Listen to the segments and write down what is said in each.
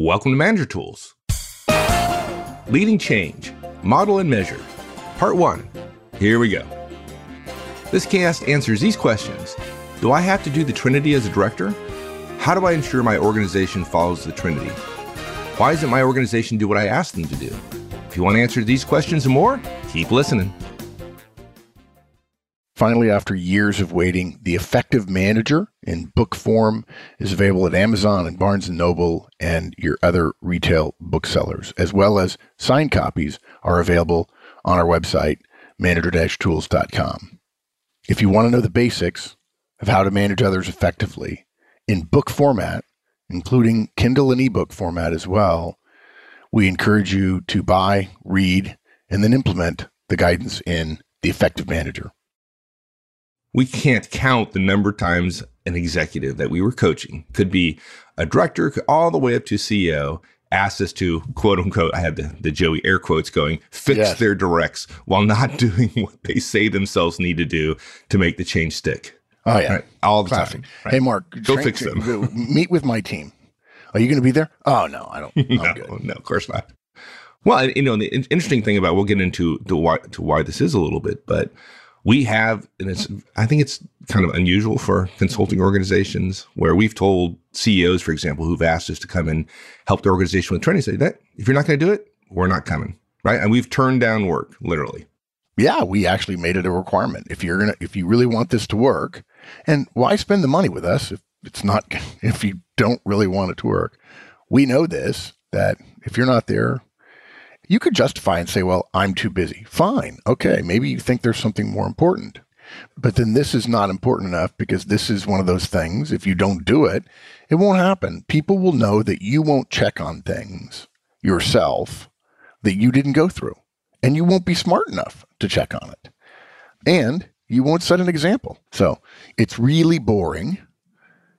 Welcome to Manager Tools. Leading Change, Model and Measure. Part 1. Here we go. This cast answers these questions Do I have to do the Trinity as a director? How do I ensure my organization follows the Trinity? Why doesn't my organization do what I ask them to do? If you want to answer these questions and more, keep listening. Finally, after years of waiting, The Effective Manager in book form is available at Amazon and Barnes & Noble and your other retail booksellers, as well as signed copies are available on our website, manager-tools.com. If you want to know the basics of how to manage others effectively in book format, including Kindle and ebook format as well, we encourage you to buy, read, and then implement the guidance in The Effective Manager we can't count the number of times an executive that we were coaching could be a director all the way up to CEO asked us to quote unquote i had the, the joey air quotes going fix yes. their directs while not doing what they say themselves need to do to make the change stick oh yeah right? all the Classic. time right? hey mark go train, fix them meet with my team are you going to be there oh no i don't no, no of course not well you know the interesting thing about we'll get into the why to why this is a little bit but we have, and it's, I think it's kind of unusual for consulting organizations where we've told CEOs, for example, who've asked us to come and help the organization with training, say that if you're not going to do it, we're not coming. Right. And we've turned down work literally. Yeah, we actually made it a requirement. If you're going to, if you really want this to work, and why spend the money with us if it's not, if you don't really want it to work? We know this, that if you're not there, you could justify and say, well, I'm too busy. Fine. Okay. Maybe you think there's something more important. But then this is not important enough because this is one of those things. If you don't do it, it won't happen. People will know that you won't check on things yourself that you didn't go through, and you won't be smart enough to check on it. And you won't set an example. So it's really boring.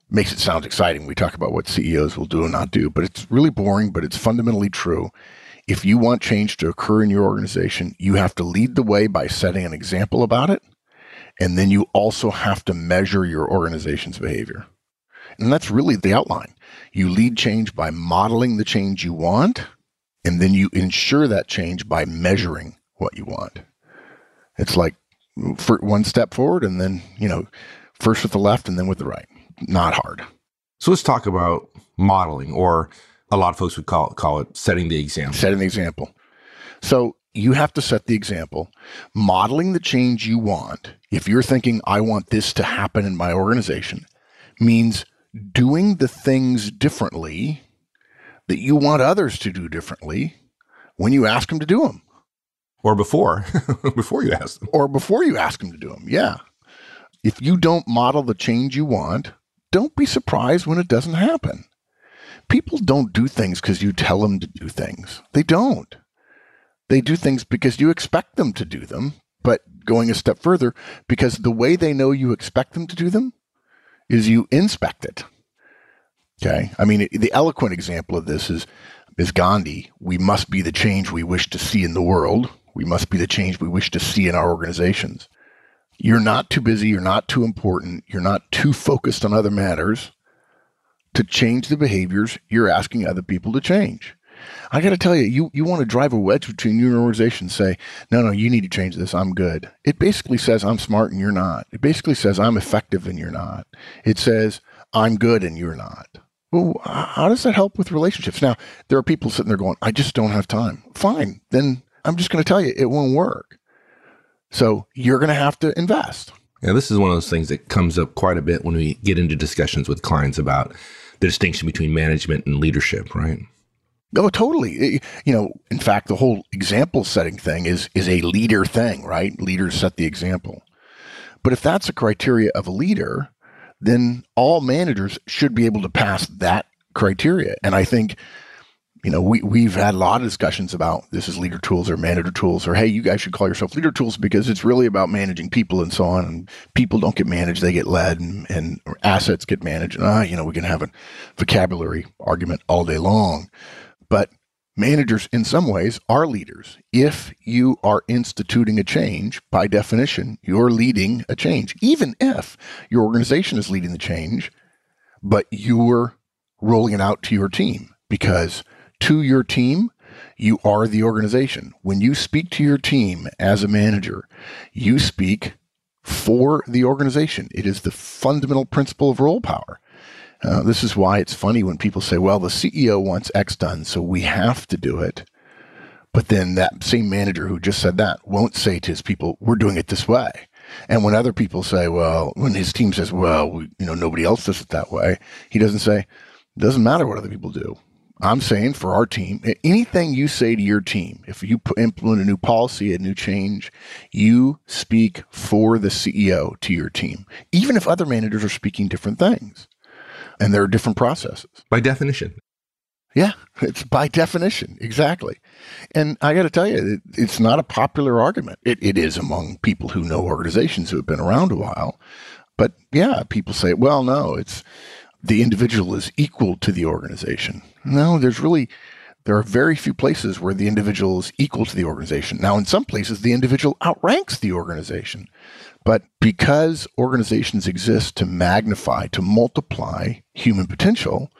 Makes it sound exciting. We talk about what CEOs will do and not do, but it's really boring, but it's fundamentally true if you want change to occur in your organization, you have to lead the way by setting an example about it. And then you also have to measure your organization's behavior. And that's really the outline. You lead change by modeling the change you want, and then you ensure that change by measuring what you want. It's like one step forward and then, you know, first with the left and then with the right. Not hard. So let's talk about modeling or a lot of folks would call it, call it setting the example. Setting the example. So you have to set the example, modeling the change you want. If you're thinking, I want this to happen in my organization, means doing the things differently that you want others to do differently when you ask them to do them. Or before, before you ask them. Or before you ask them to do them. Yeah. If you don't model the change you want, don't be surprised when it doesn't happen people don't do things because you tell them to do things. They don't. They do things because you expect them to do them, but going a step further, because the way they know you expect them to do them is you inspect it. Okay. I mean, the eloquent example of this is, is Gandhi. We must be the change we wish to see in the world. We must be the change we wish to see in our organizations. You're not too busy. You're not too important. You're not too focused on other matters to change the behaviors you're asking other people to change. I got to tell you, you, you want to drive a wedge between your organization say, no, no, you need to change this. I'm good. It basically says I'm smart and you're not. It basically says I'm effective and you're not. It says I'm good and you're not. Well, how does that help with relationships? Now, there are people sitting there going, I just don't have time. Fine. Then I'm just going to tell you it won't work. So you're going to have to invest. Yeah, this is one of those things that comes up quite a bit when we get into discussions with clients about the distinction between management and leadership, right? Oh, totally. You know, in fact, the whole example setting thing is is a leader thing, right? Leaders set the example. But if that's a criteria of a leader, then all managers should be able to pass that criteria. And I think you know, we, we've had a lot of discussions about this is leader tools or manager tools, or hey, you guys should call yourself leader tools because it's really about managing people and so on. And people don't get managed, they get led, and, and assets get managed. And, ah, you know, we can have a vocabulary argument all day long. But managers, in some ways, are leaders. If you are instituting a change, by definition, you're leading a change, even if your organization is leading the change, but you're rolling it out to your team because to your team, you are the organization. When you speak to your team as a manager, you speak for the organization. It is the fundamental principle of role power. Uh, this is why it's funny when people say, well, the CEO wants X done, so we have to do it. But then that same manager who just said that won't say to his people, we're doing it this way. And when other people say, well, when his team says, well, we, you know, nobody else does it that way, he doesn't say, it doesn't matter what other people do. I'm saying for our team, anything you say to your team, if you implement a new policy, a new change, you speak for the CEO to your team, even if other managers are speaking different things and there are different processes. By definition. Yeah, it's by definition, exactly. And I got to tell you, it, it's not a popular argument. It, it is among people who know organizations who have been around a while. But yeah, people say, well, no, it's the individual is equal to the organization. No, there's really, there are very few places where the individual is equal to the organization. Now, in some places, the individual outranks the organization. But because organizations exist to magnify, to multiply human potential,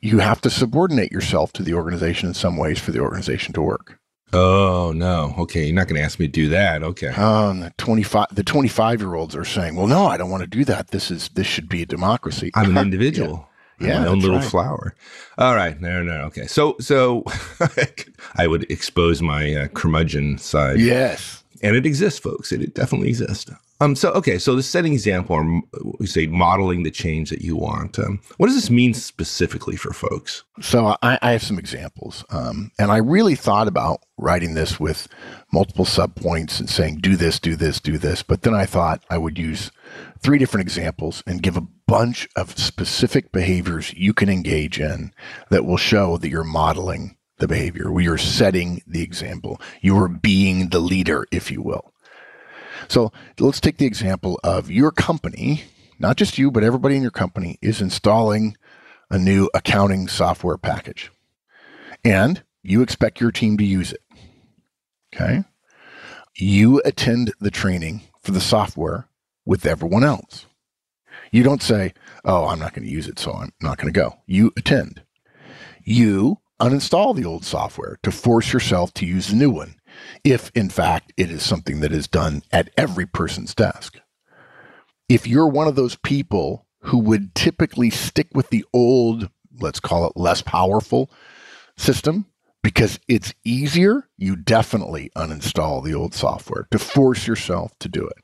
you have to subordinate yourself to the organization in some ways for the organization to work. Oh no! Okay, you're not going to ask me to do that. Okay. Um, the twenty five the twenty five year olds are saying, "Well, no, I don't want to do that. This is this should be a democracy." I'm an individual. Yeah, my own little right. flower. All right, no, no, okay. So, so I would expose my uh, curmudgeon side. Yes, and it exists, folks. It, it definitely exists. Um, so okay, so the setting example, or we say modeling the change that you want. Um, what does this mean specifically for folks? So I, I have some examples, um, and I really thought about writing this with multiple subpoints and saying do this, do this, do this. But then I thought I would use three different examples and give a bunch of specific behaviors you can engage in that will show that you're modeling the behavior. You're setting the example. You are being the leader, if you will. So let's take the example of your company, not just you, but everybody in your company is installing a new accounting software package. And you expect your team to use it. Okay. You attend the training for the software with everyone else. You don't say, Oh, I'm not going to use it, so I'm not going to go. You attend. You uninstall the old software to force yourself to use the new one if in fact it is something that is done at every person's desk. If you're one of those people who would typically stick with the old, let's call it less powerful system, because it's easier, you definitely uninstall the old software to force yourself to do it.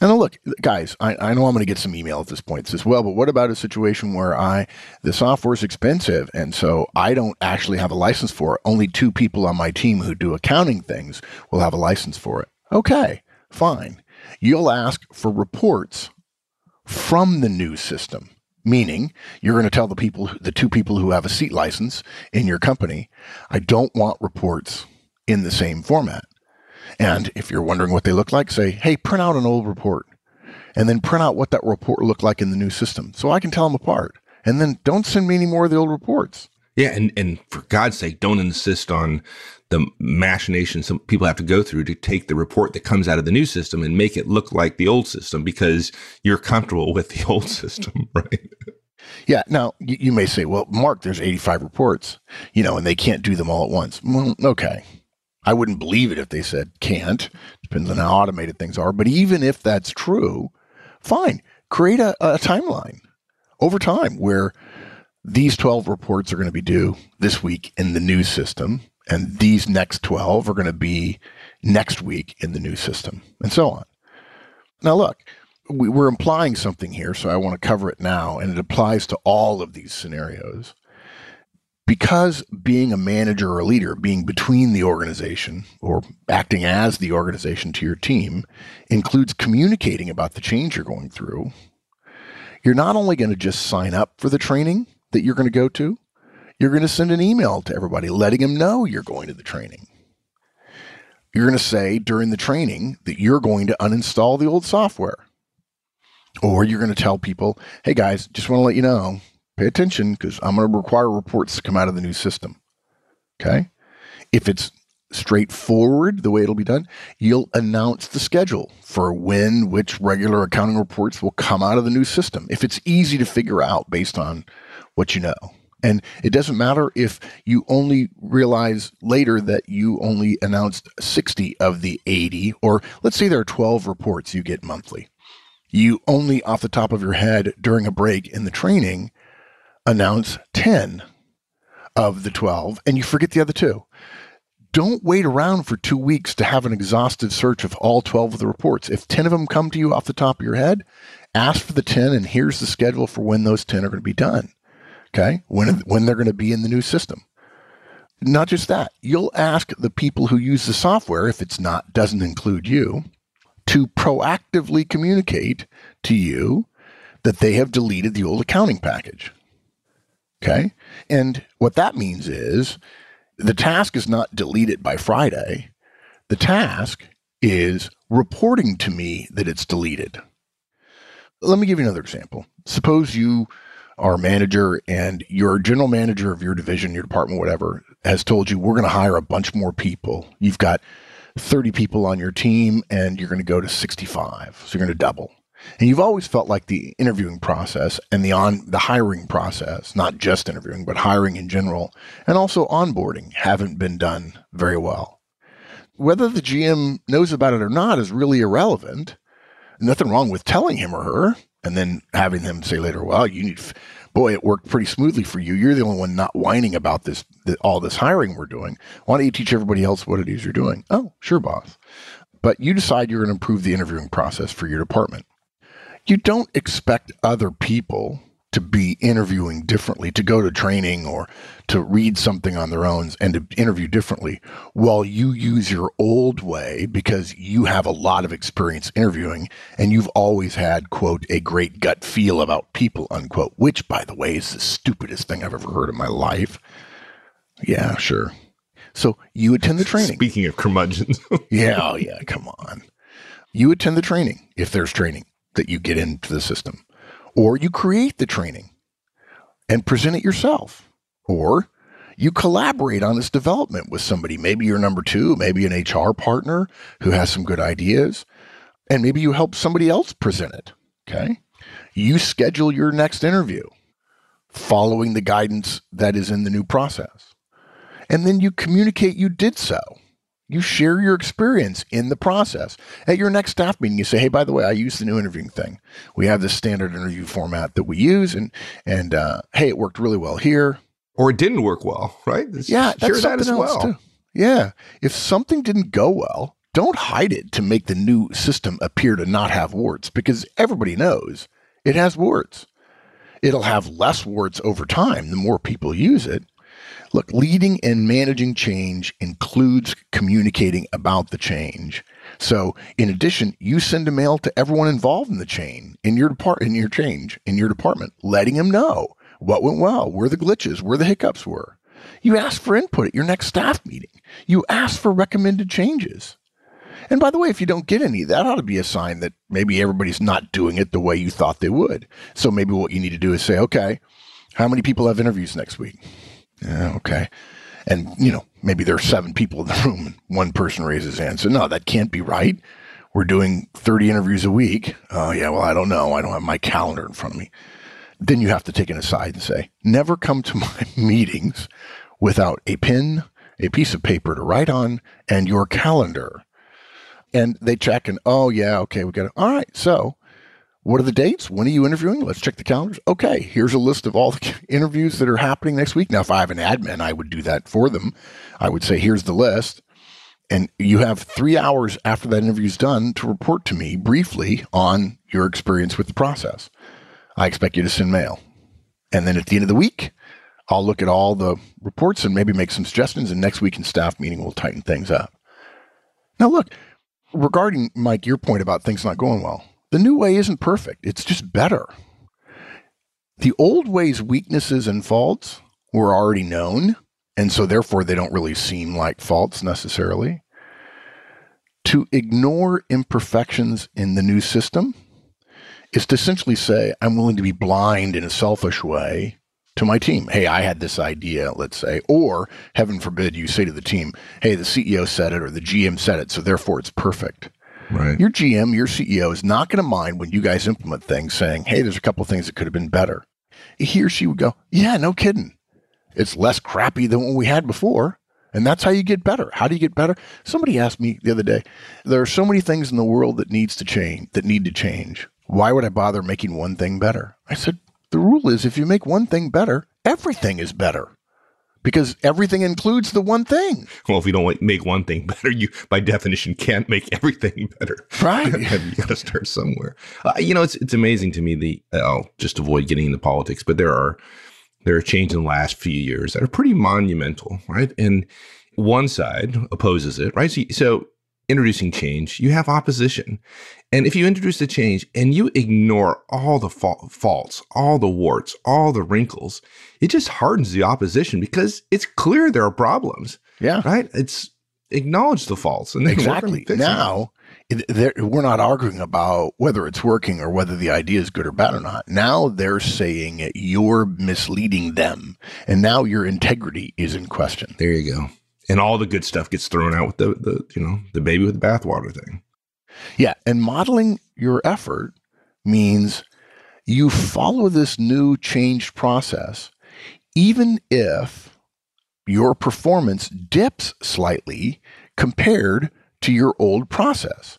And look, guys, I, I know I'm going to get some email at this point as well, but what about a situation where I the software is expensive and so I don't actually have a license for it? Only two people on my team who do accounting things will have a license for it. Okay, fine. You'll ask for reports from the new system, meaning you're going to tell the people, the two people who have a seat license in your company, I don't want reports in the same format. And if you're wondering what they look like, say, hey, print out an old report and then print out what that report looked like in the new system so I can tell them apart. And then don't send me any more of the old reports. Yeah, and, and for God's sake, don't insist on the machinations some people have to go through to take the report that comes out of the new system and make it look like the old system because you're comfortable with the old system, right? Yeah. Now you, you may say, well, Mark, there's 85 reports, you know, and they can't do them all at once. Well, okay. I wouldn't believe it if they said can't. Depends on how automated things are. But even if that's true, fine. Create a, a timeline over time where these 12 reports are going to be due this week in the new system, and these next 12 are going to be next week in the new system, and so on. Now, look, we, we're implying something here, so I want to cover it now, and it applies to all of these scenarios because being a manager or a leader, being between the organization or acting as the organization to your team, includes communicating about the change you're going through, you're not only going to just sign up for the training that you're going to go to, you're going to send an email to everybody letting them know you're going to the training. You're going to say during the training that you're going to uninstall the old software. Or you're going to tell people, hey guys, just want to let you know pay attention because I'm going to require reports to come out of the new system. Okay. If it's straightforward, the way it'll be done, you'll announce the schedule for when which regular accounting reports will come out of the new system. If it's easy to figure out based on what you know. And it doesn't matter if you only realize later that you only announced 60 of the 80, or let's say there are 12 reports you get monthly. You only, off the top of your head, during a break in the training, announce 10 of the 12, and you forget the other two. Don't wait around for two weeks to have an exhaustive search of all 12 of the reports. If 10 of them come to you off the top of your head, ask for the 10, and here's the schedule for when those 10 are going to be done. Okay. When, when they're going to be in the new system. Not just that, you'll ask the people who use the software, if it's not, doesn't include you, to proactively communicate to you that they have deleted the old accounting package. Okay. And what that means is the task is not deleted by Friday. The task is reporting to me that it's deleted. Let me give you another example. Suppose you our manager and your general manager of your division, your department, whatever, has told you we're going to hire a bunch more people. You've got 30 people on your team and you're going to go to 65. So you're going to double. And you've always felt like the interviewing process and the on the hiring process, not just interviewing, but hiring in general, and also onboarding haven't been done very well. Whether the GM knows about it or not is really irrelevant. Nothing wrong with telling him or her and then having them say later, well, you need, boy, it worked pretty smoothly for you. You're the only one not whining about this, all this hiring we're doing. Why don't you teach everybody else what it is you're doing? Oh, sure, boss. But you decide you're going to improve the interviewing process for your department. You don't expect other people to be interviewing differently, to go to training or to read something on their own and to interview differently while you use your old way because you have a lot of experience interviewing and you've always had, quote, a great gut feel about people, unquote, which, by the way, is the stupidest thing I've ever heard in my life. Yeah, sure. So you attend the training. Speaking of curmudgeons. yeah, oh, yeah, come on. You attend the training if there's training that you get into the system or you create the training and present it yourself, or you collaborate on this development with somebody. Maybe you're number two, maybe an HR partner who has some good ideas, and maybe you help somebody else present it. Okay. You schedule your next interview following the guidance that is in the new process. And then you communicate you did so. You share your experience in the process. At your next staff meeting, you say, "Hey, by the way, I use the new interviewing thing. We have this standard interview format that we use, and and uh, hey, it worked really well here, or it didn't work well, right? yeah, share that as well. Too. Yeah, if something didn't go well, don't hide it to make the new system appear to not have warts, because everybody knows it has warts. It'll have less warts over time the more people use it, Look, leading and managing change includes communicating about the change. So, in addition, you send a mail to everyone involved in the chain in your depart in your change in your department, letting them know what went well, where the glitches, where the hiccups were. You ask for input at your next staff meeting. You ask for recommended changes. And by the way, if you don't get any, that ought to be a sign that maybe everybody's not doing it the way you thought they would. So maybe what you need to do is say, okay, how many people have interviews next week? Yeah, okay. And, you know, maybe there are seven people in the room and one person raises his hand. So, no, that can't be right. We're doing 30 interviews a week. Oh, yeah, well, I don't know. I don't have my calendar in front of me. Then you have to take an aside and say, never come to my meetings without a pen, a piece of paper to write on, and your calendar. And they check and, oh, yeah, okay, we got it. All right. So what are the dates? When are you interviewing? Let's check the calendars. Okay, here's a list of all the interviews that are happening next week. Now, if I have an admin, I would do that for them. I would say, here's the list. And you have three hours after that interview is done to report to me briefly on your experience with the process. I expect you to send mail. And then at the end of the week, I'll look at all the reports and maybe make some suggestions. And next week in staff meeting, we'll tighten things up. Now, look, regarding Mike, your point about things not going well, the new way isn't perfect, it's just better. The old way's weaknesses and faults were already known, and so therefore they don't really seem like faults necessarily. To ignore imperfections in the new system is to essentially say, I'm willing to be blind in a selfish way to my team. Hey, I had this idea, let's say, or heaven forbid you say to the team, hey, the CEO said it or the GM said it, so therefore it's perfect. Right. Your GM, your CEO is not going to mind when you guys implement things saying, hey, there's a couple things that could have been better. He or she would go, yeah, no kidding. It's less crappy than what we had before. And that's how you get better. How do you get better? Somebody asked me the other day, there are so many things in the world that needs to change, that need to change. Why would I bother making one thing better? I said, the rule is if you make one thing better, everything is better because everything includes the one thing. Well, if you don't make one thing better, you by definition can't make everything better. Right. you got to start somewhere. Uh, you know, it's it's amazing to me. The I'll just avoid getting into politics, but there are there are changes in the last few years that are pretty monumental, right? And one side opposes it, right? So, so introducing change, you have opposition. And if you introduce a change and you ignore all the fa- faults, all the warts, all the wrinkles, it just hardens the opposition because it's clear there are problems. Yeah. Right? It's acknowledge the faults and exactly now we're not arguing about whether it's working or whether the idea is good or bad or not. Now they're saying you're misleading them, and now your integrity is in question. There you go. And all the good stuff gets thrown out with the, the you know the baby with the bathwater thing. Yeah, and modeling your effort means you follow this new changed process, even if your performance dips slightly compared to your old process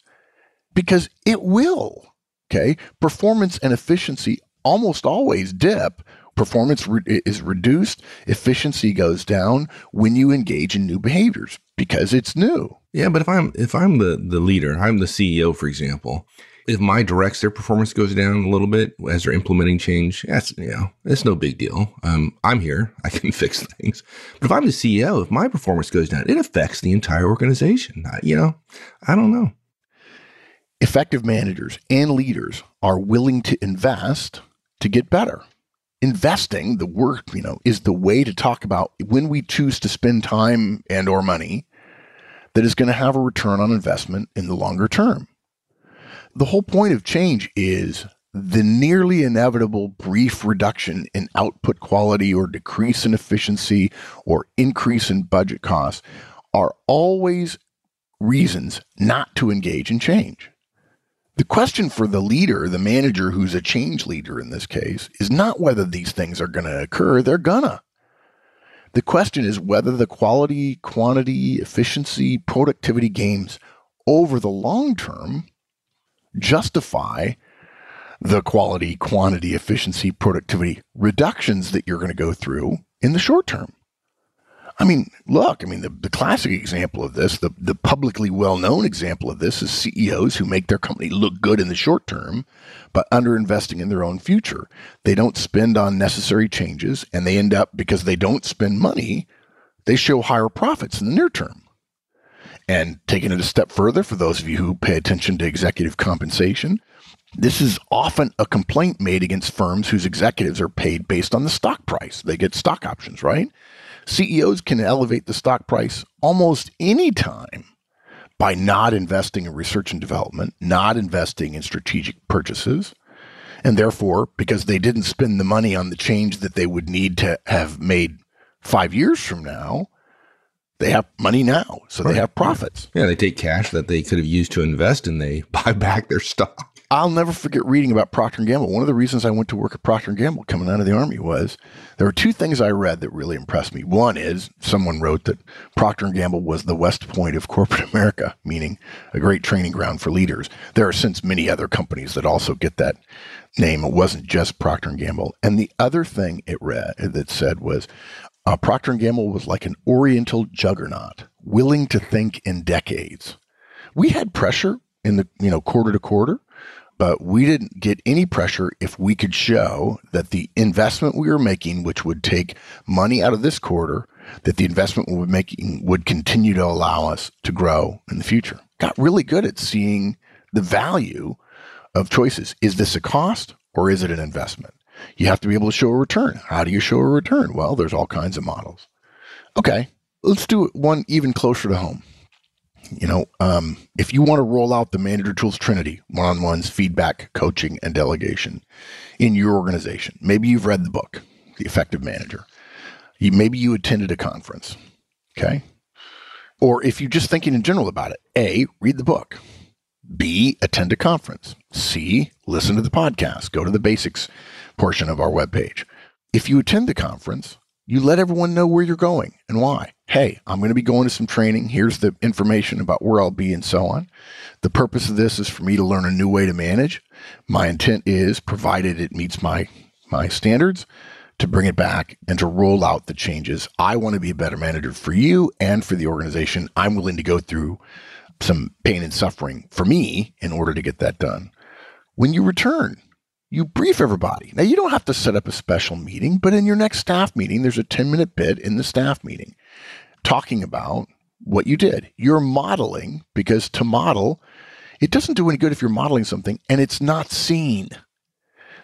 because it will. Okay. Performance and efficiency almost always dip. Performance re- is reduced, efficiency goes down when you engage in new behaviors because it's new. Yeah, but if I'm if I'm the the leader, I'm the CEO, for example, if my directs their performance goes down a little bit as they're implementing change, that's you know, it's no big deal. Um, I'm here, I can fix things. But if I'm the CEO, if my performance goes down, it affects the entire organization. I, you know, I don't know. Effective managers and leaders are willing to invest to get better. Investing, the work, you know, is the way to talk about when we choose to spend time and or money that is going to have a return on investment in the longer term. The whole point of change is the nearly inevitable brief reduction in output quality or decrease in efficiency or increase in budget costs are always reasons not to engage in change. The question for the leader, the manager who's a change leader in this case, is not whether these things are going to occur, they're gonna. The question is whether the quality, quantity, efficiency, productivity gains over the long term justify the quality, quantity, efficiency, productivity reductions that you're going to go through in the short term. I mean, look, I mean, the, the classic example of this, the, the publicly well known example of this is CEOs who make their company look good in the short term, but underinvesting in their own future. They don't spend on necessary changes, and they end up, because they don't spend money, they show higher profits in the near term. And taking it a step further, for those of you who pay attention to executive compensation, this is often a complaint made against firms whose executives are paid based on the stock price. They get stock options, right? CEOs can elevate the stock price almost any time by not investing in research and development, not investing in strategic purchases. And therefore, because they didn't spend the money on the change that they would need to have made five years from now, they have money now, so right. they have profits. Yeah, they take cash that they could have used to invest and they buy back their stock. I'll never forget reading about Procter & Gamble. One of the reasons I went to work at Procter & Gamble coming out of the Army was there were two things I read that really impressed me. One is someone wrote that Procter & Gamble was the West Point of corporate America, meaning a great training ground for leaders. There are since many other companies that also get that name. It wasn't just Procter & Gamble. And the other thing it read that said was uh, Procter & Gamble was like an oriental juggernaut, willing to think in decades. We had pressure in the, you know, quarter to quarter, but we didn't get any pressure if we could show that the investment we were making, which would take money out of this quarter, that the investment we were making would continue to allow us to grow in the future. Got really good at seeing the value of choices. Is this a cost or is it an investment? You have to be able to show a return. How do you show a return? Well, there's all kinds of models. Okay, let's do one even closer to home. You know, um, if you want to roll out the Manager Tools Trinity, one on ones, feedback, coaching, and delegation in your organization, maybe you've read the book, The Effective Manager. You, maybe you attended a conference. Okay. Or if you're just thinking in general about it, A, read the book. B, attend a conference. C, listen to the podcast. Go to the basics portion of our webpage. If you attend the conference, You let everyone know where you're going and why. Hey, I'm going to be going to some training. Here's the information about where I'll be and so on. The purpose of this is for me to learn a new way to manage. My intent is, provided it meets my my standards, to bring it back and to roll out the changes. I want to be a better manager for you and for the organization. I'm willing to go through some pain and suffering for me in order to get that done. When you return, you brief everybody. Now, you don't have to set up a special meeting, but in your next staff meeting, there's a 10 minute bit in the staff meeting talking about what you did. You're modeling because to model, it doesn't do any good if you're modeling something and it's not seen.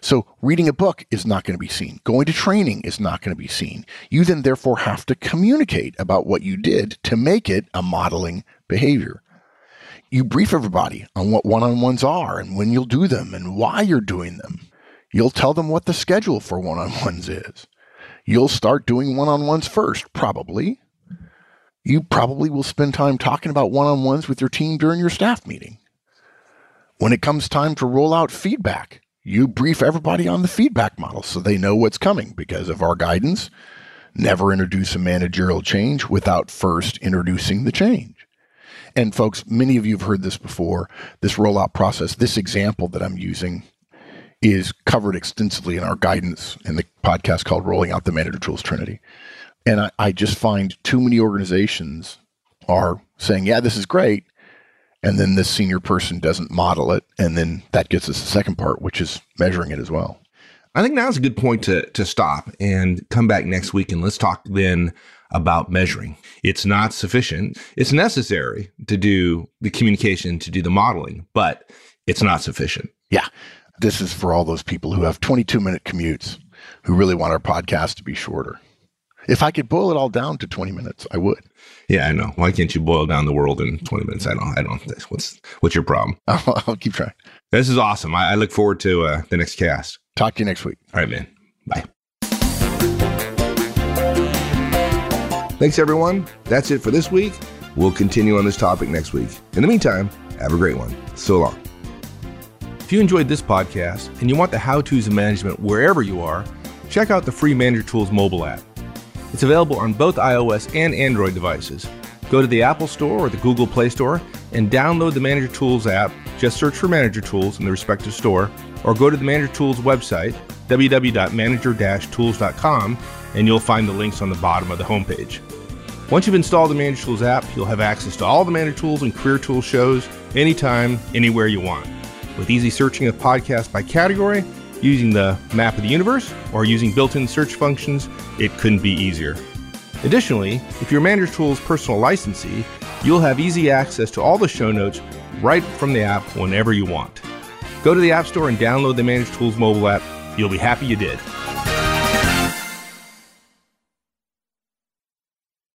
So, reading a book is not going to be seen. Going to training is not going to be seen. You then, therefore, have to communicate about what you did to make it a modeling behavior you brief everybody on what one on ones are and when you'll do them and why you're doing them. You'll tell them what the schedule for one on ones is. You'll start doing one on ones first, probably. You probably will spend time talking about one on ones with your team during your staff meeting. When it comes time to roll out feedback, you brief everybody on the feedback model so they know what's coming because of our guidance. Never introduce a managerial change without first introducing the change. And folks, many of you have heard this before. This rollout process, this example that I'm using is covered extensively in our guidance in the podcast called Rolling Out the Manager Tools Trinity. And I, I just find too many organizations are saying, yeah, this is great. And then this senior person doesn't model it. And then that gets us the second part, which is measuring it as well. I think now's a good point to to stop and come back next week and let's talk then about measuring. It's not sufficient. It's necessary to do the communication, to do the modeling, but it's not sufficient. Yeah. This is for all those people who have 22 minute commutes who really want our podcast to be shorter. If I could boil it all down to 20 minutes, I would. Yeah, I know. Why can't you boil down the world in 20 minutes? I don't, I don't, what's, what's your problem? I'll, I'll keep trying. This is awesome. I, I look forward to uh, the next cast. Talk to you next week. All right, man. Bye. Thanks, everyone. That's it for this week. We'll continue on this topic next week. In the meantime, have a great one. So long. If you enjoyed this podcast and you want the how to's of management wherever you are, check out the free Manager Tools mobile app. It's available on both iOS and Android devices. Go to the Apple Store or the Google Play Store and download the Manager Tools app. Just search for Manager Tools in the respective store, or go to the Manager Tools website, www.manager-tools.com, and you'll find the links on the bottom of the homepage. Once you've installed the Manager Tools app, you'll have access to all the Manager Tools and Career Tools shows anytime, anywhere you want. With easy searching of podcasts by category, using the map of the universe, or using built in search functions, it couldn't be easier. Additionally, if you're Manager Tools personal licensee, you'll have easy access to all the show notes right from the app whenever you want. Go to the App Store and download the Manager Tools mobile app. You'll be happy you did.